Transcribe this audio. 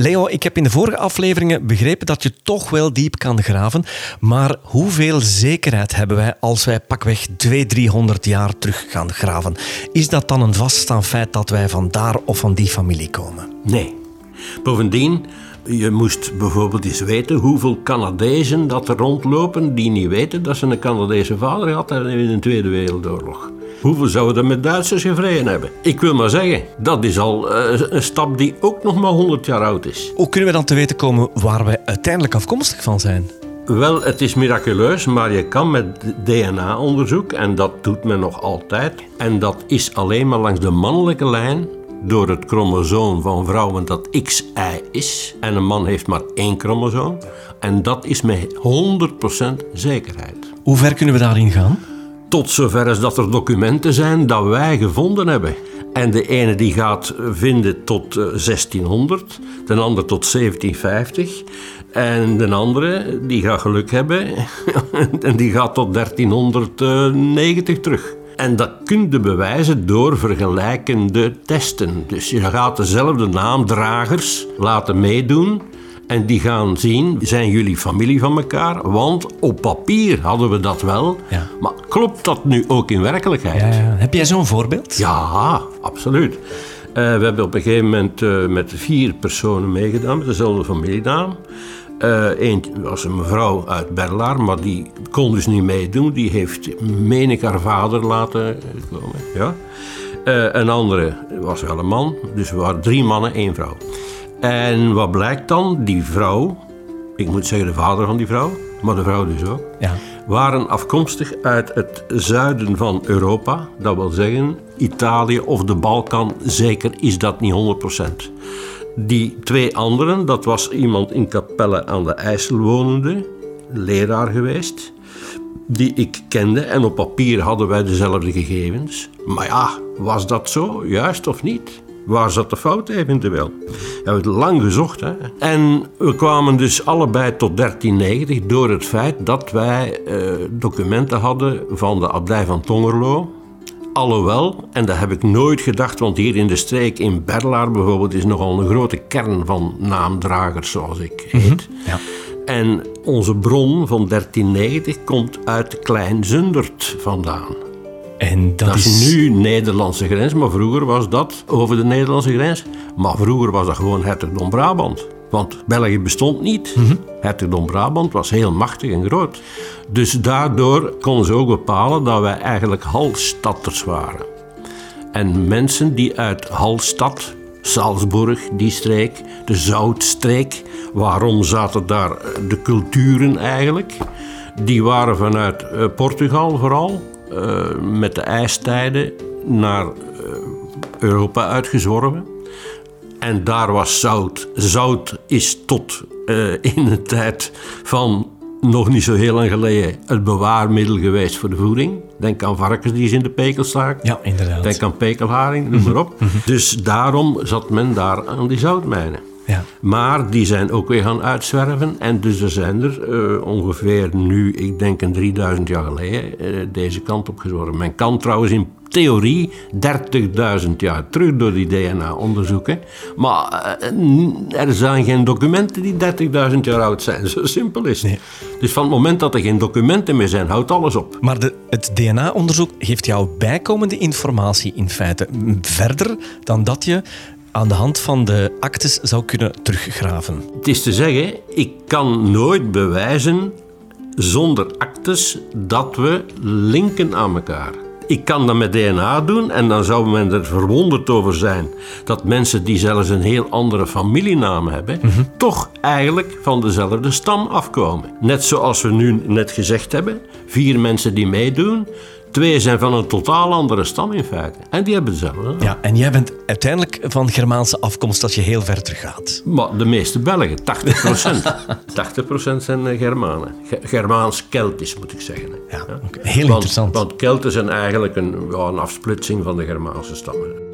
Leo, ik heb in de vorige afleveringen begrepen dat je toch wel diep kan graven. Maar hoeveel zekerheid hebben wij als wij pakweg 200, 300 jaar terug gaan graven? Is dat dan een vaststaand feit dat wij van daar of van die familie komen? Nee. Bovendien, je moest bijvoorbeeld eens weten hoeveel Canadezen dat er rondlopen die niet weten dat ze een Canadese vader hebben in de Tweede Wereldoorlog. Hoeveel zouden er met Duitsers gevreden hebben? Ik wil maar zeggen, dat is al eh, een stap die ook nog maar 100 jaar oud is. Hoe kunnen we dan te weten komen waar wij uiteindelijk afkomstig van zijn? Wel, het is miraculeus, maar je kan met DNA-onderzoek, en dat doet men nog altijd, en dat is alleen maar langs de mannelijke lijn, door het chromosoom van vrouwen dat XY is. En een man heeft maar één chromosoom. En dat is met 100% zekerheid. Hoe ver kunnen we daarin gaan? Tot zover als dat er documenten zijn dat wij gevonden hebben. En de ene die gaat vinden tot 1600, de ander tot 1750. En de andere die gaat geluk hebben en die gaat tot 1390 terug. En dat kun je bewijzen door vergelijkende testen. Dus je gaat dezelfde naamdragers laten meedoen. En die gaan zien, zijn jullie familie van elkaar? Want op papier hadden we dat wel. Ja. Maar klopt dat nu ook in werkelijkheid? Ja, ja. Heb jij zo'n voorbeeld? Ja, absoluut. Uh, we hebben op een gegeven moment uh, met vier personen meegedaan, met dezelfde familienaam. Eén uh, was een mevrouw uit Berlaar, maar die kon dus niet meedoen. Die heeft, meen ik, haar vader laten komen. Ja. een andere was wel een man, dus we waren drie mannen, één vrouw. En wat blijkt dan? Die vrouw, ik moet zeggen de vader van die vrouw, maar de vrouw dus ook, Ja. waren afkomstig uit het zuiden van Europa. Dat wil zeggen Italië of de Balkan, zeker is dat niet 100%. Die twee anderen, dat was iemand in Capelle aan de IJssel wonende, leraar geweest, die ik kende en op papier hadden wij dezelfde gegevens. Maar ja, was dat zo, juist of niet? Waar zat de fout eventueel? We hebben het lang gezocht. Hè? En we kwamen dus allebei tot 1390 door het feit dat wij eh, documenten hadden van de abdij van Tongerlo. Alhoewel, en dat heb ik nooit gedacht, want hier in de streek in Berlaar bijvoorbeeld is nogal een grote kern van naamdragers, zoals ik heet. Ja. En onze bron van 1390 komt uit Klein Zundert vandaan. En dat, Dat is nu Nederlandse grens, maar vroeger was dat over de Nederlandse grens. Maar vroeger was dat gewoon hertogdom Brabant. Want België bestond niet. Hertogdom Brabant was heel machtig en groot. Dus daardoor konden ze ook bepalen dat wij eigenlijk Halstatters waren. En mensen die uit Halstad, Salzburg, die streek, de Zoutstreek, waarom zaten daar eh, de culturen eigenlijk? Die waren vanuit eh, Portugal vooral, eh, met de ijstijden naar eh, Europa uitgezworven. En daar was zout. Zout is tot eh, in de tijd van nog niet zo heel lang geleden het bewaarmiddel geweest voor de voeding. Denk aan varkens die ze in de pekel staken. Ja, inderdaad. Denk aan pekelharing, noem maar op. Dus daarom zat men daar aan die zoutmijnen. Ja. Maar die zijn ook weer gaan uitzwerven. En dus er zijn er eh, ongeveer nu, ik denk een 3000 jaar geleden, eh, deze kant op gezworven. Men kan trouwens in theorie 30.000 jaar terug door die DNA-onderzoeken. Maar eh, er zijn geen documenten die 30.000 jaar oud zijn. Zo simpel is het. Dus van het moment dat er geen documenten meer zijn, houdt alles op. Maar de, het DNA-onderzoek geeft jou bijkomende informatie in feite verder dan dat je aan de hand van de actes zou kunnen teruggraven. Het is te zeggen, ik kan nooit bewijzen zonder actes dat we linken aan elkaar. Ik kan dat met DNA doen en dan zou men er verwonderd over zijn dat mensen die zelfs een heel andere familienaam hebben, toch eigenlijk van dezelfde stam afkomen. Net zoals we nu net gezegd hebben, vier mensen die meedoen, twee zijn van een totaal andere stam in feite. En die hebben hetzelfde. Ja, en jij bent uiteindelijk van Germaanse afkomst als je heel ver teruggaat. Maar de meeste Belgen, 80% 80% zijn eh, Germanen. Ge- Germaans-Keltisch moet ik zeggen. Ja, heel Want- interessant. Want Kelten zijn eigenlijk een, ja, een afsplitsing van de Germaanse stammen.